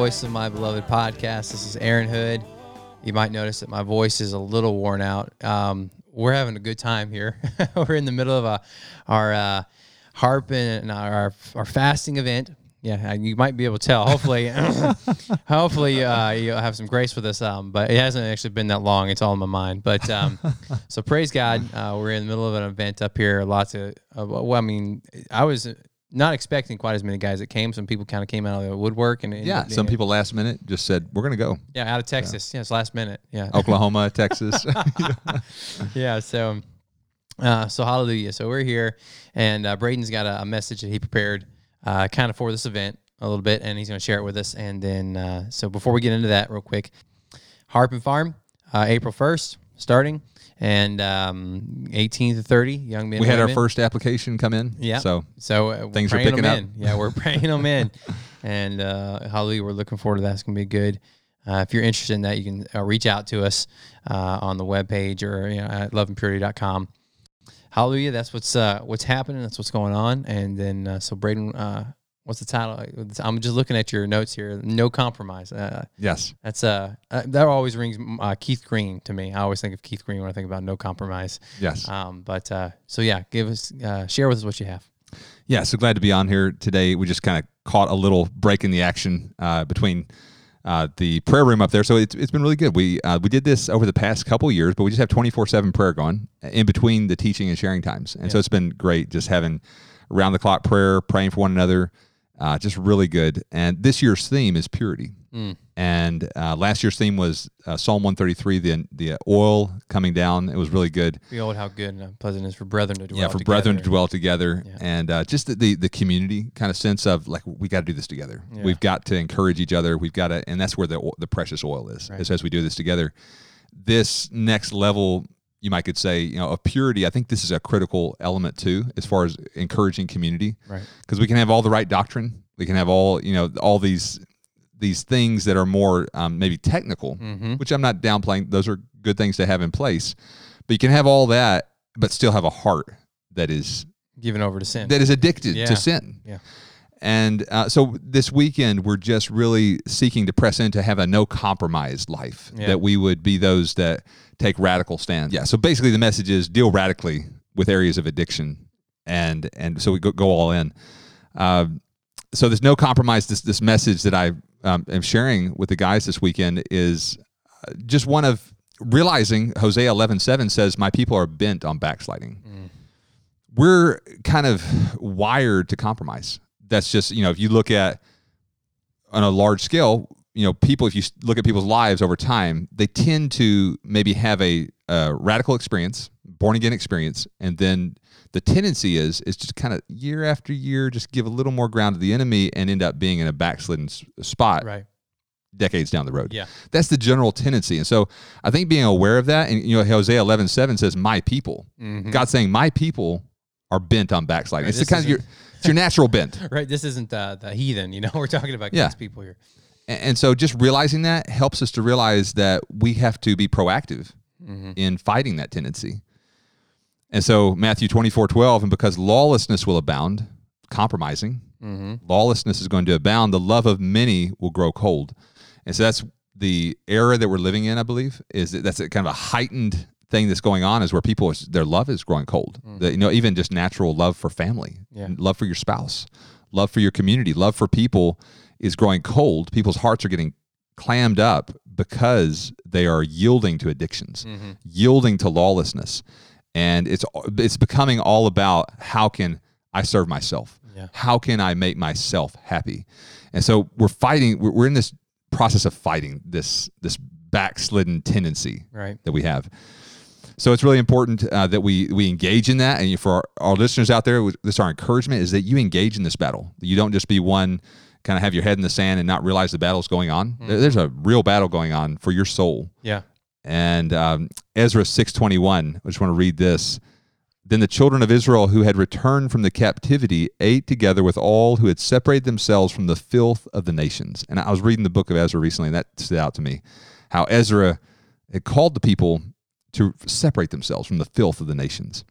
welcome to the Voice of My Beloved podcast. This is Aaron Hood. You might notice that my voice is a little worn out. Um, we're having a good time here. we're in the middle of a, our uh, harp and our, our fasting event. Yeah, you might be able to tell. Hopefully, hopefully uh, you'll have some grace with us. Um, but it hasn't actually been that long. It's all in my mind. But um, so praise God. Uh, we're in the middle of an event up here. Lots of, uh, well, I mean, I was not expecting quite as many guys that came. Some people kind of came out of the woodwork, and, yeah, some people last minute just said we're going to go. Yeah, out of Texas. Yeah. Yes, last minute. Yeah, Oklahoma, Texas. yeah. So, uh, so hallelujah. So we're here, and uh, Braden's got a, a, message that he prepared, uh, kind of for this event a little bit, and he's going to share it with us. And then, uh, so before we get into that, real quick, Harp and Farm, uh, April first, starting and um, 18 to 30 young men. We had women. our first application come in. Yeah. So so uh, things are picking up. In. Yeah, we're praying them in, and uh, hallelujah, we're looking forward to that. It's gonna be good. Uh, if you're interested in that, you can uh, reach out to us uh, on the webpage or you know, at loveandpurity.com. Hallelujah, that's what's uh, what's happening. That's what's going on. And then so Braden what's the title? I'm just looking at your notes here. No compromise. Uh, yes, that's uh, uh that always rings uh, Keith Green to me. I always think of Keith Green when I think about no compromise. Yes. Um, but uh, so yeah, give us uh, share with us what you have. Yeah, so glad to be on here today. We just kind of caught a little break in the action uh, between. Uh, the prayer room up there. So it's, it's been really good. We uh, we did this over the past couple years, but we just have 24 7 prayer going in between the teaching and sharing times. And yeah. so it's been great just having around the clock prayer, praying for one another, uh, just really good. And this year's theme is purity. Mm. And uh, last year's theme was uh, Psalm 133, the the oil coming down. It was really good. Behold, how good and pleasant is for brethren to dwell. Yeah, for together. brethren to dwell together, yeah. and uh, just the, the, the community kind of sense of like we got to do this together. Yeah. We've got to encourage each other. We've got to, and that's where the the precious oil is. Right. Is as we do this together. This next level you might could say, you know, of purity, I think this is a critical element too, as far as encouraging community. Right. Because we can have all the right doctrine, we can have all, you know, all these these things that are more um, maybe technical, mm-hmm. which I'm not downplaying. Those are good things to have in place, but you can have all that, but still have a heart that is given over to sin, that is addicted yeah. to sin. Yeah. And uh, so this weekend, we're just really seeking to press in to have a no compromise life. Yeah. That we would be those that take radical stands. Yeah. So basically, the message is deal radically with areas of addiction, and and so we go, go all in. Uh, so there's no compromise. This this message that I um, am sharing with the guys this weekend is uh, just one of realizing Hosea 11:7 says, "My people are bent on backsliding." Mm. We're kind of wired to compromise. That's just you know if you look at on a large scale, you know, people, if you look at people's lives over time, they tend to maybe have a, a radical experience, born again experience, and then the tendency is is just kind of year after year, just give a little more ground to the enemy and end up being in a backslidden spot. Right. Decades down the road. Yeah. That's the general tendency. And so I think being aware of that, and you know, Hosea 11, 7 says, My people. Mm-hmm. God saying, My people are bent on backsliding. Right, it's the kind of your it's your natural bent. Right. This isn't uh, the heathen, you know, we're talking about yeah. God's people here. And so just realizing that helps us to realize that we have to be proactive mm-hmm. in fighting that tendency. And so Matthew 24, 12, and because lawlessness will abound, compromising, mm-hmm. lawlessness is going to abound, the love of many will grow cold. And so that's the era that we're living in, I believe, is that that's a kind of a heightened thing that's going on is where people their love is growing cold. Mm-hmm. you know, even just natural love for family, yeah. love for your spouse, love for your community, love for people is growing cold. People's hearts are getting clammed up because they are yielding to addictions, mm-hmm. yielding to lawlessness, and it's it's becoming all about how can I serve myself? Yeah. How can I make myself happy? And so we're fighting. We're, we're in this process of fighting this this backslidden tendency right. that we have. So it's really important uh, that we we engage in that. And for our, our listeners out there, this our encouragement is that you engage in this battle. You don't just be one kind of have your head in the sand and not realize the battle's going on. Mm-hmm. There's a real battle going on for your soul. Yeah. And um, Ezra 6:21. I just want to read this. Then the children of Israel who had returned from the captivity ate together with all who had separated themselves from the filth of the nations. And I was reading the book of Ezra recently, and that stood out to me. How Ezra had called the people to separate themselves from the filth of the nations.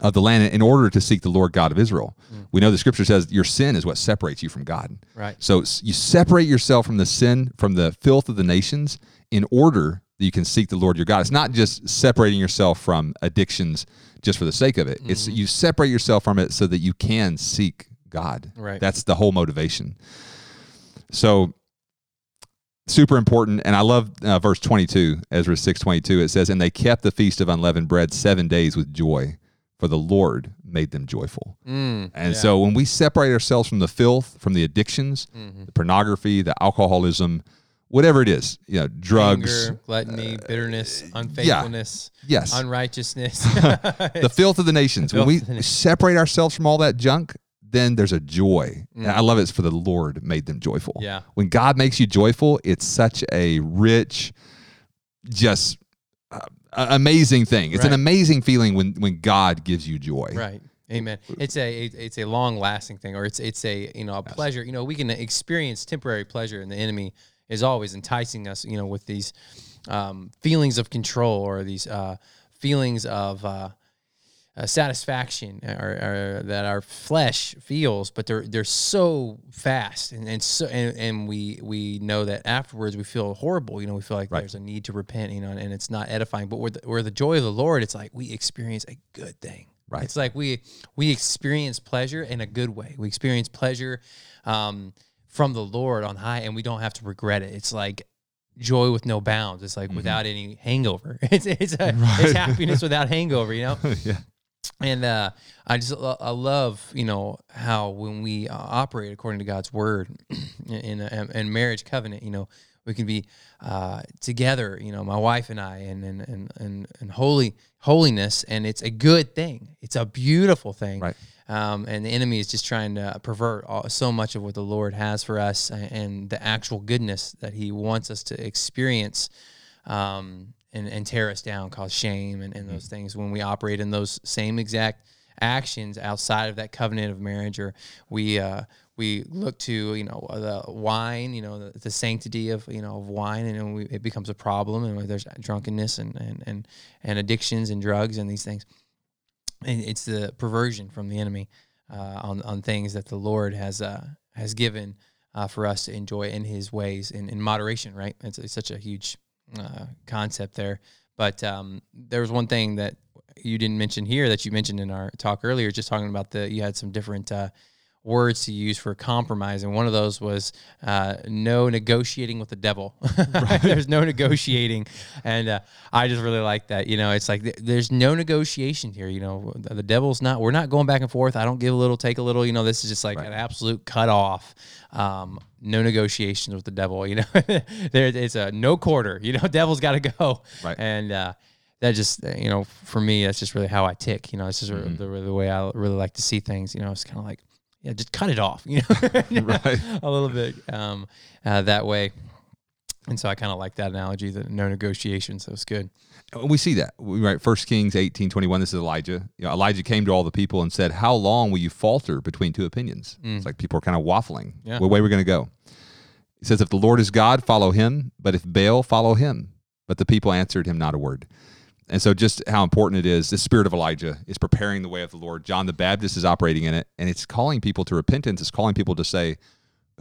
of the land in order to seek the Lord God of Israel. Mm. We know the scripture says your sin is what separates you from God. Right. So you separate yourself from the sin, from the filth of the nations in order that you can seek the Lord your God. It's not just separating yourself from addictions just for the sake of it. Mm-hmm. It's you separate yourself from it so that you can seek God. Right. That's the whole motivation. So super important and i love uh, verse 22 ezra 622 it says and they kept the feast of unleavened bread seven days with joy for the lord made them joyful mm, and yeah. so when we separate ourselves from the filth from the addictions mm-hmm. the pornography the alcoholism whatever it is, you know, drugs, Anger, gluttony, uh, bitterness, unfaithfulness, yeah. yes, unrighteousness, the filth of the nations. The when we separate ourselves from all that junk, then there's a joy. Mm. I love it. It's for the Lord made them joyful. Yeah. When God makes you joyful, it's such a rich, just uh, amazing thing. It's right. an amazing feeling when when God gives you joy. Right. Amen. It's a it's a long lasting thing, or it's it's a you know a pleasure. You know, we can experience temporary pleasure, and the enemy is always enticing us, you know, with these um, feelings of control or these uh, feelings of uh, uh, satisfaction or, or, that our flesh feels, but they're they're so fast and, and so and, and we we know that afterwards we feel horrible. You know, we feel like right. there's a need to repent. You know, and, and it's not edifying. But where the, where the joy of the Lord, it's like we experience a good thing. Right. It's like we we experience pleasure in a good way. We experience pleasure. Um, from the Lord on high, and we don't have to regret it. It's like joy with no bounds. It's like mm-hmm. without any hangover. It's it's a, right. it's happiness without hangover. You know. yeah. And uh, I just I love you know how when we uh, operate according to God's word in a, in marriage covenant, you know we can be uh, together, you know, my wife and I, and and and and, and holy holiness, and it's a good thing. It's a beautiful thing. Right. Um, and the enemy is just trying to pervert all, so much of what the Lord has for us and the actual goodness that He wants us to experience um, and, and tear us down, cause shame and, and those things when we operate in those same exact actions outside of that covenant of marriage or we uh, we look to you know the wine you know the, the sanctity of you know of wine and we, it becomes a problem and there's drunkenness and, and and and addictions and drugs and these things and it's the perversion from the enemy uh, on on things that the Lord has uh, has given uh, for us to enjoy in His ways in, in moderation. Right? It's, it's such a huge uh, concept there. But um, there was one thing that you didn't mention here that you mentioned in our talk earlier, just talking about the you had some different uh, words to use for compromise, and one of those was uh, no negotiating with the devil. Right. there's no negotiating, and uh, I just really like that. You know, it's like th- there's no negotiation here. You know, the, the, devil's not. We're not going back and forth. I don't give a little, take a little. You know, this is just like right. an absolute cut off. Um, no negotiations with the devil. You know, there it's a no quarter. You know, devil's got to go. Right. And uh, that just you know, for me, that's just really how I tick. You know, this is mm-hmm. the, the way I really like to see things. You know, it's kind of like yeah, just cut it off, you know, right. a little bit um, uh, that way. And so I kind of like that analogy that no negotiations. So it's good. We see that. We write First Kings 18, 21. This is Elijah. You know, Elijah came to all the people and said, How long will you falter between two opinions? Mm. It's like people are kind of waffling. Yeah. What way we're going to go? He says, If the Lord is God, follow him. But if Baal, follow him. But the people answered him not a word. And so, just how important it is, the spirit of Elijah is preparing the way of the Lord. John the Baptist is operating in it, and it's calling people to repentance. It's calling people to say,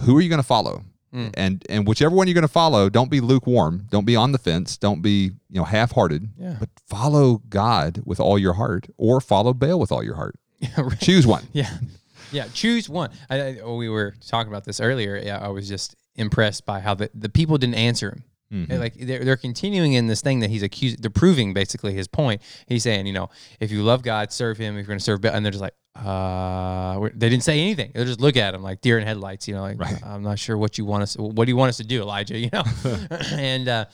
"Who are you going to follow?" Mm. And and whichever one you're going to follow, don't be lukewarm, don't be on the fence, don't be you know half-hearted, yeah. but follow God with all your heart, or follow Baal with all your heart. Yeah, right. Choose one. Yeah, yeah, choose one. I, I, we were talking about this earlier. Yeah, I was just impressed by how the, the people didn't answer him. Mm-hmm. Like they're, they're continuing in this thing that he's accused. They're proving basically his point. He's saying, you know, if you love God, serve Him. If you're going to serve, and they're just like, uh, they didn't say anything. They'll just look at him like deer in headlights. You know, like right. I'm not sure what you want us. What do you want us to do, Elijah? You know, and. uh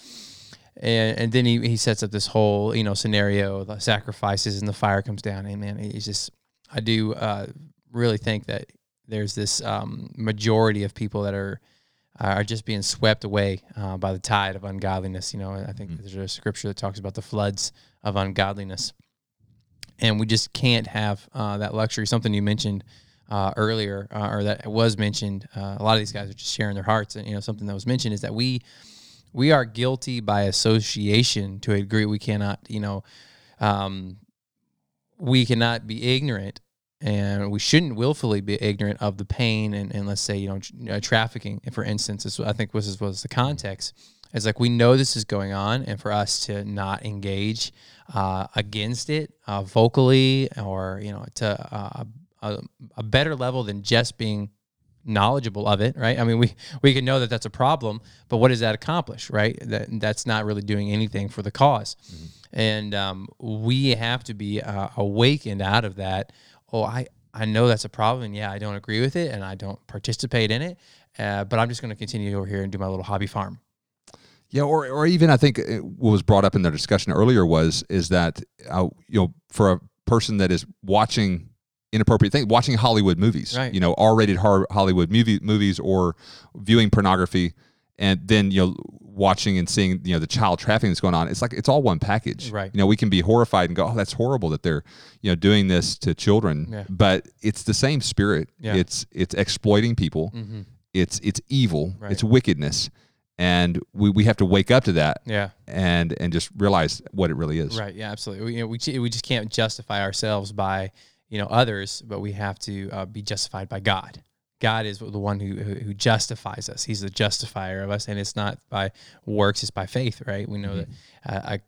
and, and then he, he sets up this whole you know scenario the sacrifices and the fire comes down and man he's just i do uh, really think that there's this um, majority of people that are are just being swept away uh, by the tide of ungodliness. You know, I think mm-hmm. there's a scripture that talks about the floods of ungodliness, and we just can't have uh, that luxury. Something you mentioned uh, earlier, uh, or that was mentioned. Uh, a lot of these guys are just sharing their hearts, and you know, something that was mentioned is that we we are guilty by association to a degree we cannot, you know. Um, we cannot be ignorant and we shouldn't willfully be ignorant of the pain and, and let's say you know uh, trafficking for instance is, i think was was the context. It's like we know this is going on and for us to not engage uh, against it uh, vocally or you know to uh, a, a better level than just being knowledgeable of it right? I mean we we can know that that's a problem but what does that accomplish right? That that's not really doing anything for the because mm-hmm. and um, we have to be uh, awakened out of that oh, I, I know that's a problem. And yeah, I don't agree with it and I don't participate in it. Uh, but I'm just going to continue over here and do my little hobby farm. Yeah, or, or even I think uh, what was brought up in the discussion earlier was is that uh, you know for a person that is watching inappropriate things, watching Hollywood movies, right. you know, R-rated Hollywood movie, movies or viewing pornography, and then you know watching and seeing you know the child trafficking that's going on it's like it's all one package. Right. You know we can be horrified and go oh that's horrible that they're you know doing this to children. Yeah. but it's the same spirit. Yeah. it's it's exploiting people. Mm-hmm. it's it's evil. Right. it's wickedness. And we, we have to wake up to that yeah. and and just realize what it really is. Right. Yeah absolutely. We, you know, we, we just can't justify ourselves by you know others but we have to uh, be justified by god God is the one who, who justifies us. He's the justifier of us, and it's not by works; it's by faith, right? We know mm-hmm. that uh, a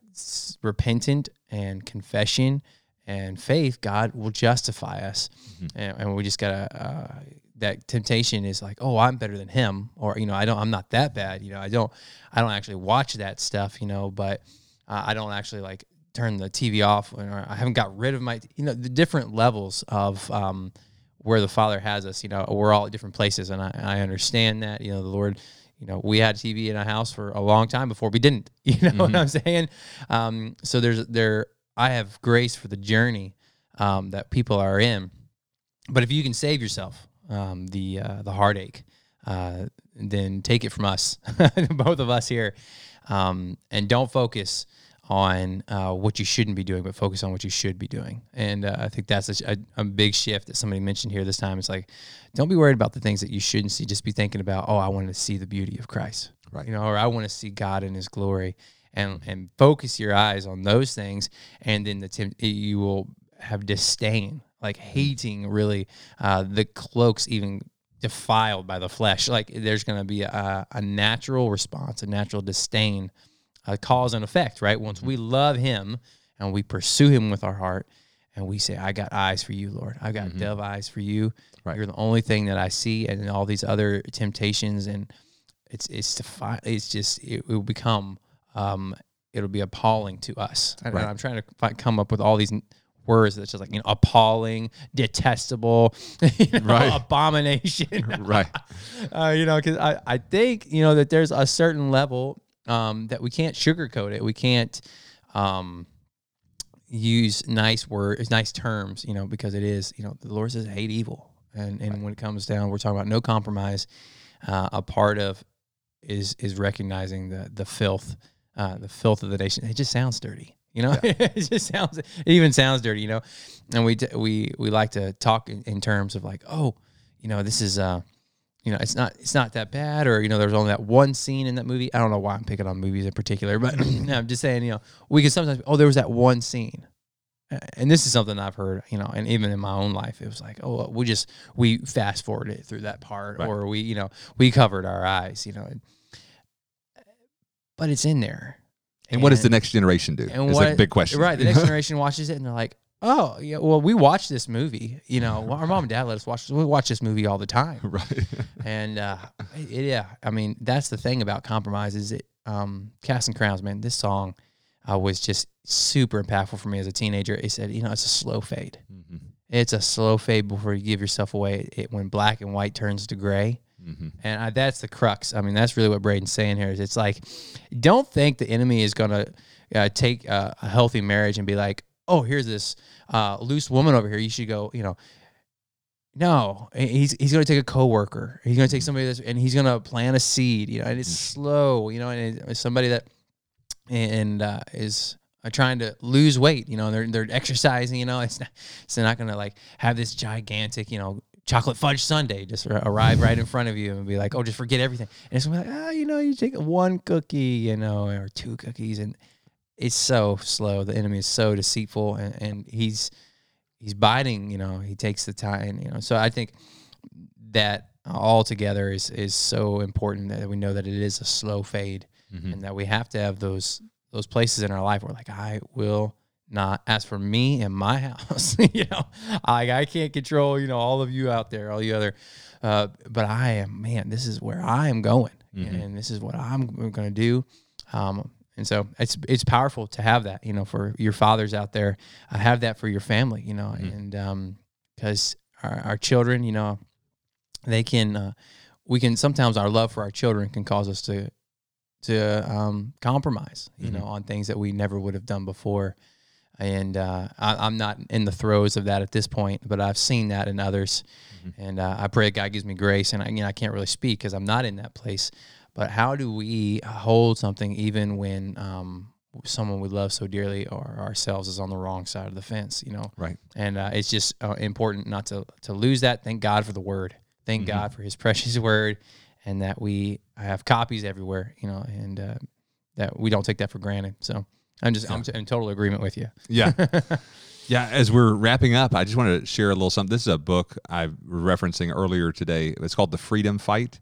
repentant and confession and faith, God will justify us, mm-hmm. and, and, we just gotta. Uh, that temptation is like, oh, I'm better than him, or you know, I don't, I'm not that bad. You know, I don't, I don't actually watch that stuff, you know, but uh, I don't actually like turn the TV off, or I haven't got rid of my, you know, the different levels of. Um, where the Father has us. You know, we're all at different places, and I, I understand that. You know, the Lord. You know, we had TV in our house for a long time before we didn't. You know mm-hmm. what I'm saying? Um, so there's there. I have grace for the journey um, that people are in, but if you can save yourself um, the uh, the heartache, uh, then take it from us, both of us here, um, and don't focus on uh, what you shouldn't be doing, but focus on what you should be doing. And uh, I think that's a, a, a, big shift that somebody mentioned here this time. It's like, don't be worried about the things that you shouldn't see. Just be thinking about, oh, I want to see the beauty of Christ, right? You know, or I want to see God in His glory, and and focus your eyes on those things, and then the temp- you will have disdain, like hating really uh, the cloaks even defiled by the flesh. Like there's going to be a, a natural response, a natural disdain a cause and effect, right? Once we love Him and we pursue Him with our heart, and we say, "I got eyes for you, Lord. I got mm-hmm. dove eyes for you. Right. You're the only thing that I see." And all these other temptations, and it's it's defi- it's just it will become um, it'll be appalling to us. Right. And I'm trying to find, come up with all these words that's just like you know appalling, detestable, you know, right. abomination, right? Uh, you know, because I I think you know that there's a certain level um, that we can't sugarcoat it. We can't um, use nice words, nice terms, you know, because it is, you know, the Lord says hate evil. And, and right. when it comes down, we're talking about no compromise. Uh, a part of is is recognizing the the filth, uh, the filth of the nation. It just sounds dirty, you know. Yeah. it just sounds, it even sounds dirty, you know. And we we we like to talk in, in terms of like, oh, you know, this is uh, you know, it's not it's not that bad, or you know, there's only that one scene in that movie. I don't know why I'm picking on movies in particular, but I'm just saying, you know, we can sometimes oh, there was that one scene, and this is something I've heard, you know, and even in my own life, it was like, oh, we just we fast forwarded it through that part, right. or we, you know, we covered our eyes, you know, but it's in there. And, and what does the next generation do? And it's what, like a big question, right? The next generation watches it and they're like, Oh yeah, well we watch this movie. You know, our mom and dad let us watch. We watch this movie all the time. Right. and uh, it, yeah, I mean that's the thing about compromise is it. Um, Casting Crowns, man, this song uh, was just super impactful for me as a teenager. It said, you know, it's a slow fade. Mm-hmm. It's a slow fade before you give yourself away. It, when black and white turns to gray. Mm-hmm. And I, that's the crux. I mean, that's really what Braden's saying here. Is it's like, don't think the enemy is gonna uh, take a healthy marriage and be like, oh, here's this uh, loose woman over here. You should go, you know. No, he's he's going to take a coworker. He's going to take somebody that's and he's going to plant a seed. You know, and it's mm. slow. You know, and it's somebody that and uh, is uh, trying to lose weight. You know, they're they're exercising. You know, it's not it's not going to like have this gigantic. You know, chocolate fudge sundae just arrive right in front of you and be like, oh, just forget everything. And it's gonna be like, ah, you know, you take one cookie, you know, or two cookies, and it's so slow. The enemy is so deceitful, and, and he's he's biting. You know, he takes the time. You know, so I think that all together is is so important that we know that it is a slow fade, Mhm. and that we have to have those those places in our life where like I will not as for me and my house you know I, I can't control you know all of you out there all you other uh, but i am man this is where i am going Mhm. and this is what i'm going to do um, and so it's it's powerful to have that you know for your fathers out there uh, have that for your family you know Mhm. and um because our, our children you know they can uh, we can sometimes our love for our children can cause us to to um, compromise you Mhm. know on things that we never would have done before and uh, I, I'm not in the throes of that at this point, but I've seen that in others, Mhm. and uh, I pray God gives me grace. And I, you know, I can't really speak because I'm not in that place. But how do we hold something even when um, someone we love so dearly or ourselves is on the wrong side of the fence? You know, Right. and uh, it's just uh, important not to to lose that. Thank God for the Word. Thank Mhm. God for His precious Word, and that we have copies everywhere. You know, and uh, that we don't take that for granted. So. I'm just I'm in total agreement with you. Yeah. yeah. As we're wrapping up, I just wanted to share a little something. This is a book I was referencing earlier today. It's called The Freedom Fight.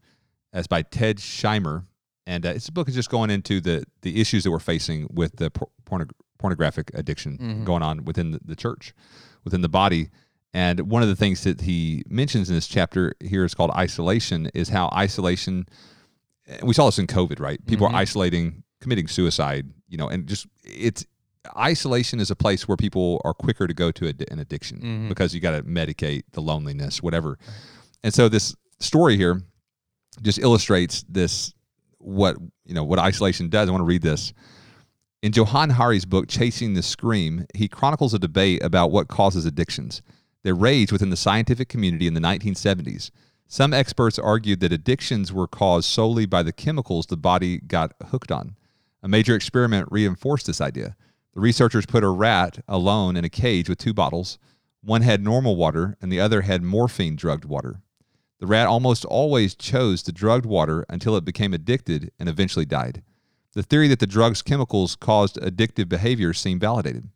It's by Ted Shimer. And uh, it's a book is just going into the, the issues that we're facing with the por- pornog- pornographic addiction Mhm. going on within the, the church, within the body. And one of the things that he mentions in this chapter here is called isolation, is how isolation, we saw this in COVID, right? People Mhm. are isolating, committing suicide, you know, and just it's isolation is a place where people are quicker to go to an addiction Mhm. because you got to medicate the loneliness, whatever. And so this story here just illustrates this what you know what isolation does. I want to read this. In Johann Hari's book Chasing the Scream, he chronicles a debate about what causes addictions. They raged within the scientific community in the 1970s. Some experts argued that addictions were caused solely by the chemicals the body got hooked on. A major experiment reinforced this idea. The researchers put a rat alone in a cage with two bottles. One had normal water and the other had morphine drugged water. The rat almost always chose the drugged water until it became addicted and eventually died. The theory that the drug's chemicals caused addictive behavior seemed validated.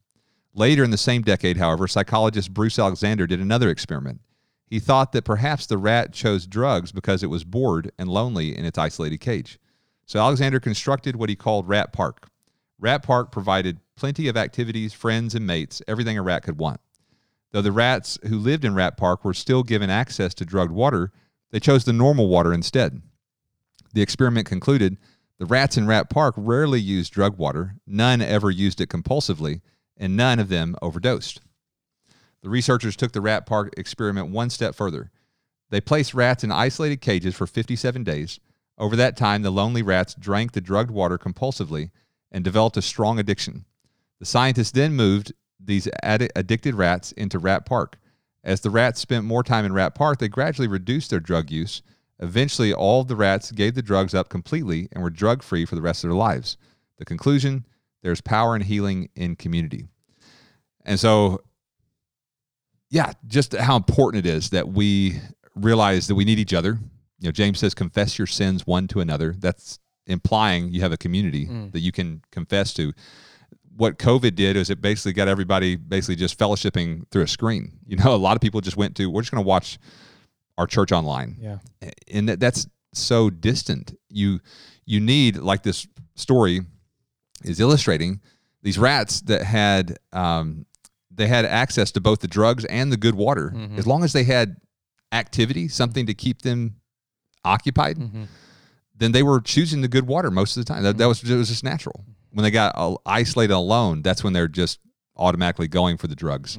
Later in the same decade, however, psychologist Bruce Alexander did another experiment. He thought that perhaps the rat chose drugs because it was bored and lonely in its isolated cage. So Alexander constructed what he called Rat Park. Rat Park provided plenty of activities, friends, and mates, everything a rat could want. Though the rats who lived in Rat Park were still given access to drugged water, they chose the normal water instead. The experiment concluded the rats in Rat Park rarely used drug water, none ever used it compulsively, and none of them overdosed. The researchers took the Rat Park experiment one step further. They placed rats in isolated cages for 57 days. Over that time, the lonely rats drank the drugged water compulsively and developed a strong addiction. The scientists then moved these addi- addicted rats into Rat Park. As the rats spent more time in Rat Park, they gradually reduced their drug use. Eventually, all of the rats gave the drugs up completely and were drug free for the rest of their lives. The conclusion there's power and healing in community. And so, yeah, just how important it is that we realize that we need each other. You know, James says, confess your sins one to another. That's implying you have a community Mm. that you can confess to. What COVID did is it basically got everybody basically just fellowshipping through a screen. You know, a lot of people just went to, we're just going to watch our church online Yeah. and that, that's so distant. You you need like this story is illustrating these rats that had um, they had access to both the drugs and the good water Mhm. as long as they had activity, something to keep them occupied. Mm-hmm. Then they were choosing the good water most of the time. That, that was it was just natural. When they got isolated alone, that's when they're just automatically going for the drugs.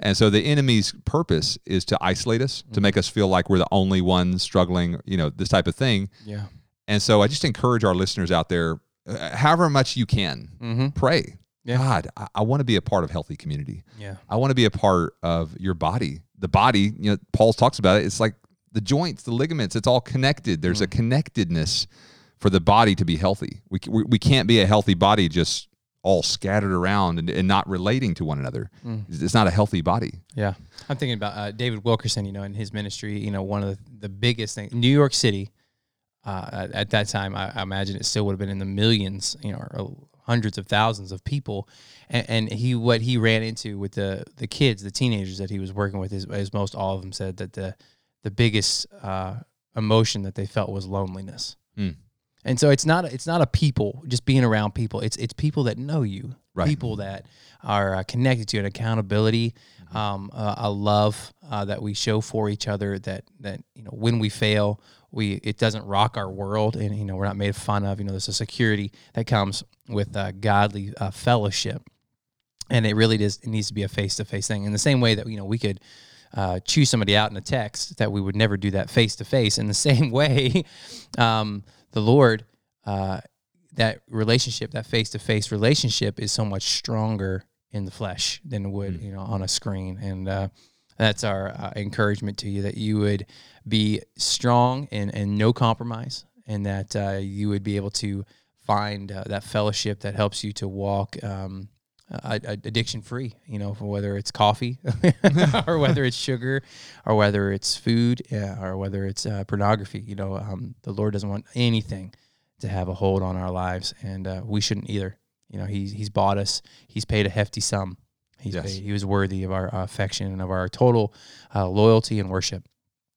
And so the enemy's purpose is to isolate us, to make us feel like we're the only ones struggling, you know, this type of thing. Yeah. And so I just encourage our listeners out there, uh, however much you can, Mm-hmm. pray. Yeah. God, I, I want to be a part of healthy community. Yeah. I want to be a part of your body. The body, you know, Paul talks about it. It's like the joints, the ligaments, it's all connected. There's a connectedness for the body to be healthy. We, we, we can't be a healthy body just all scattered around and, and not relating to one another. Mm. It's not a healthy body. Yeah, I'm thinking about uh, David Wilkerson. You know, in his ministry, you know, one of the, the biggest things, New York City. Uh, at, at that time, I, I imagine it still would have been in the millions, you know, or hundreds of thousands of people, and, and, he what he ran into with the the kids, the teenagers that he was working with, is, is most all of them said that the the biggest uh, emotion that they felt was loneliness. Mm. And so it's not it's not a people just being around people. It's it's people that know you, right. people that are uh, connected to you, an accountability, mm-hmm. um, uh, a love uh, that we show for each other. That that you know when we fail, we it doesn't rock our world, and you know we're not made fun of. You know there's a security that comes with uh, godly uh, fellowship, and it really does. It needs to be a face to face thing. In the same way that you know we could. Uh, choose somebody out in a text that we would never do that face to face. In the same way, um, the Lord, uh, that relationship, that face to face relationship, is so much stronger in the flesh than it would, mm. you know, on a screen. And uh, that's our uh, encouragement to you that you would be strong and, and no compromise, and that uh, you would be able to find uh, that fellowship that helps you to walk. Um, addiction free, you know, whether it's coffee or whether it's sugar or whether it's food yeah, or whether it's uh, pornography. You know, um, the Lord doesn't want anything to have a hold on our lives, and uh, we shouldn't either. You know, he's he's bought us. He's paid a hefty sum. He's yes. paid, he was worthy of our uh, affection and of our total uh, loyalty and worship.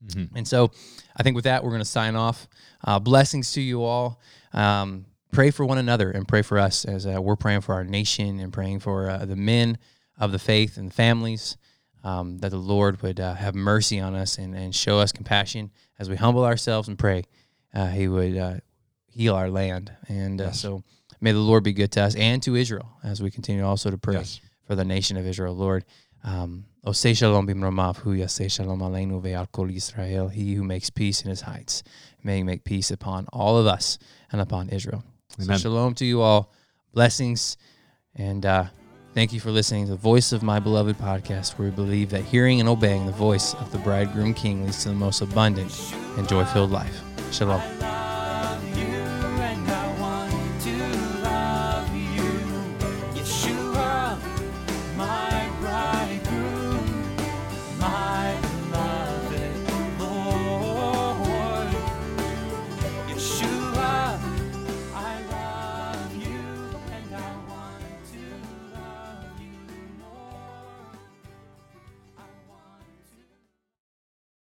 Mm-hmm. And so, I think with that, we're going to sign off. Uh, blessings to you all. Um, pray for one another and pray for us as uh, we're praying for our nation and praying for uh, the men of the faith and families. Um, that the Lord would uh, have mercy on us and, and show us compassion as we humble ourselves and pray. Uh, he would uh, heal our land. And uh, yes. so may the Lord be good to us and to Israel as we continue also to pray yes. for the nation of Israel. Lord, um, Osei shalom bimromav hu yasei shalom aleinu ve'al kol Yisrael. He who makes peace in his heights may he make peace upon all of us and upon Israel. So shalom to you all. Blessings. And uh, thank you for listening to the Voice of My Beloved podcast, where we believe that hearing and obeying the voice of the bridegroom king leads to the most abundant and joy filled life. Shalom.